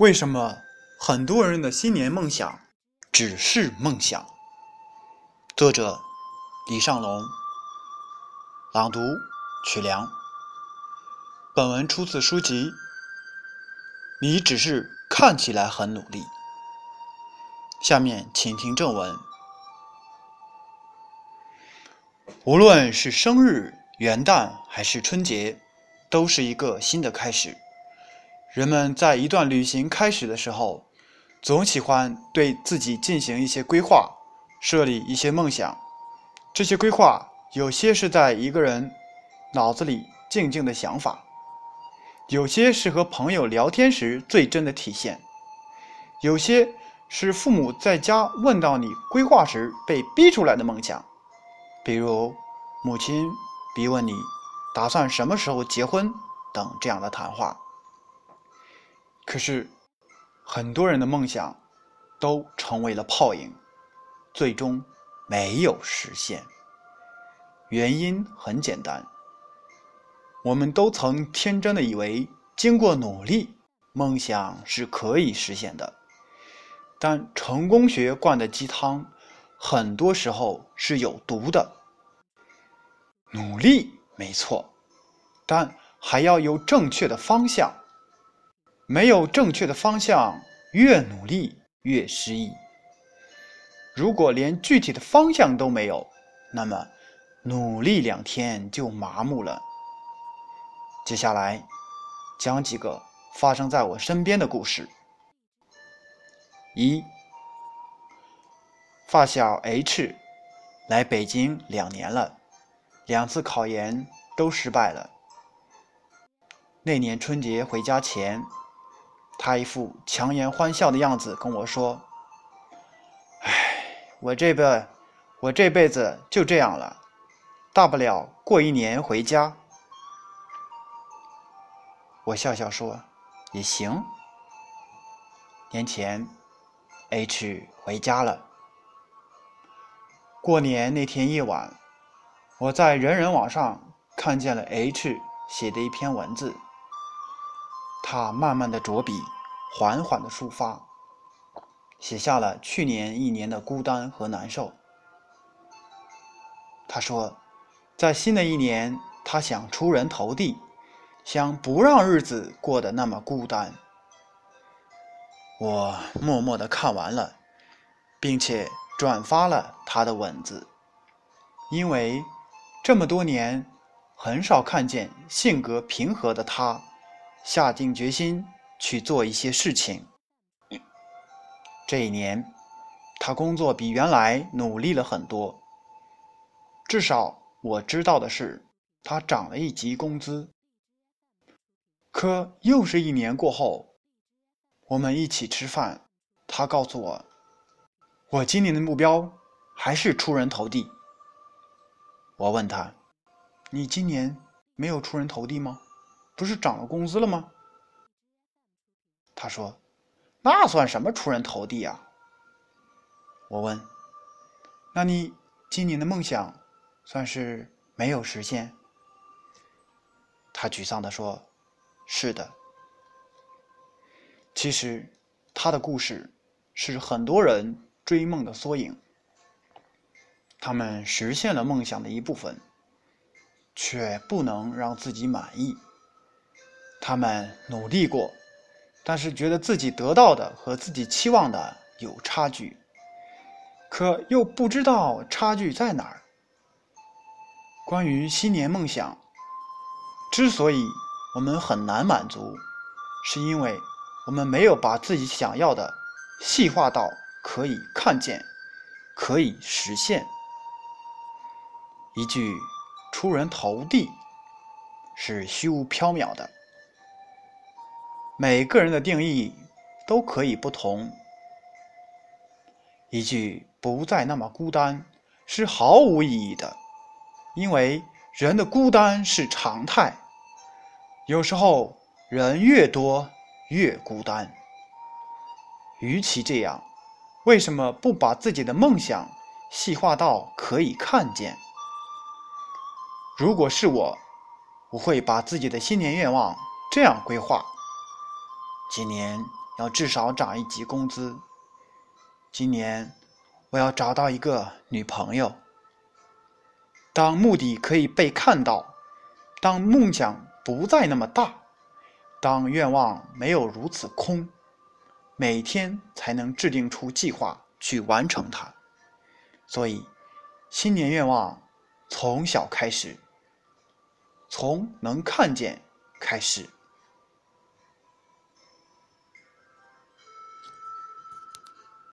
为什么很多人的新年梦想只是梦想？作者：李尚龙，朗读：曲梁。本文出自书籍《你只是看起来很努力》。下面请听正文。无论是生日、元旦还是春节，都是一个新的开始。人们在一段旅行开始的时候，总喜欢对自己进行一些规划，设立一些梦想。这些规划有些是在一个人脑子里静静的想法，有些是和朋友聊天时最真的体现，有些是父母在家问到你规划时被逼出来的梦想。比如，母亲逼问你打算什么时候结婚等这样的谈话。可是，很多人的梦想都成为了泡影，最终没有实现。原因很简单，我们都曾天真的以为，经过努力，梦想是可以实现的。但成功学灌的鸡汤，很多时候是有毒的。努力没错，但还要有正确的方向。没有正确的方向，越努力越失意。如果连具体的方向都没有，那么努力两天就麻木了。接下来讲几个发生在我身边的故事。一，发小 H 来北京两年了，两次考研都失败了。那年春节回家前。他一副强颜欢笑的样子跟我说：“哎，我这辈，我这辈子就这样了，大不了过一年回家。”我笑笑说：“也行。”年前，H 回家了。过年那天夜晚，我在人人网上看见了 H 写的一篇文字。他慢慢的着笔，缓缓的抒发，写下了去年一年的孤单和难受。他说，在新的一年，他想出人头地，想不让日子过得那么孤单。我默默的看完了，并且转发了他的文字，因为这么多年，很少看见性格平和的他。下定决心去做一些事情。这一年，他工作比原来努力了很多。至少我知道的是，他涨了一级工资。可又是一年过后，我们一起吃饭，他告诉我，我今年的目标还是出人头地。我问他：“你今年没有出人头地吗？”不是涨了工资了吗？他说：“那算什么出人头地啊？”我问：“那你今年的梦想算是没有实现？”他沮丧地说：“是的。”其实，他的故事是很多人追梦的缩影。他们实现了梦想的一部分，却不能让自己满意。他们努力过，但是觉得自己得到的和自己期望的有差距，可又不知道差距在哪儿。关于新年梦想，之所以我们很难满足，是因为我们没有把自己想要的细化到可以看见、可以实现。一句“出人头地”是虚无缥缈的。每个人的定义都可以不同。一句“不再那么孤单”是毫无意义的，因为人的孤单是常态。有时候人越多越孤单。与其这样，为什么不把自己的梦想细化到可以看见？如果是我，我会把自己的新年愿望这样规划。今年要至少涨一级工资。今年我要找到一个女朋友。当目的可以被看到，当梦想不再那么大，当愿望没有如此空，每天才能制定出计划去完成它。所以，新年愿望从小开始，从能看见开始。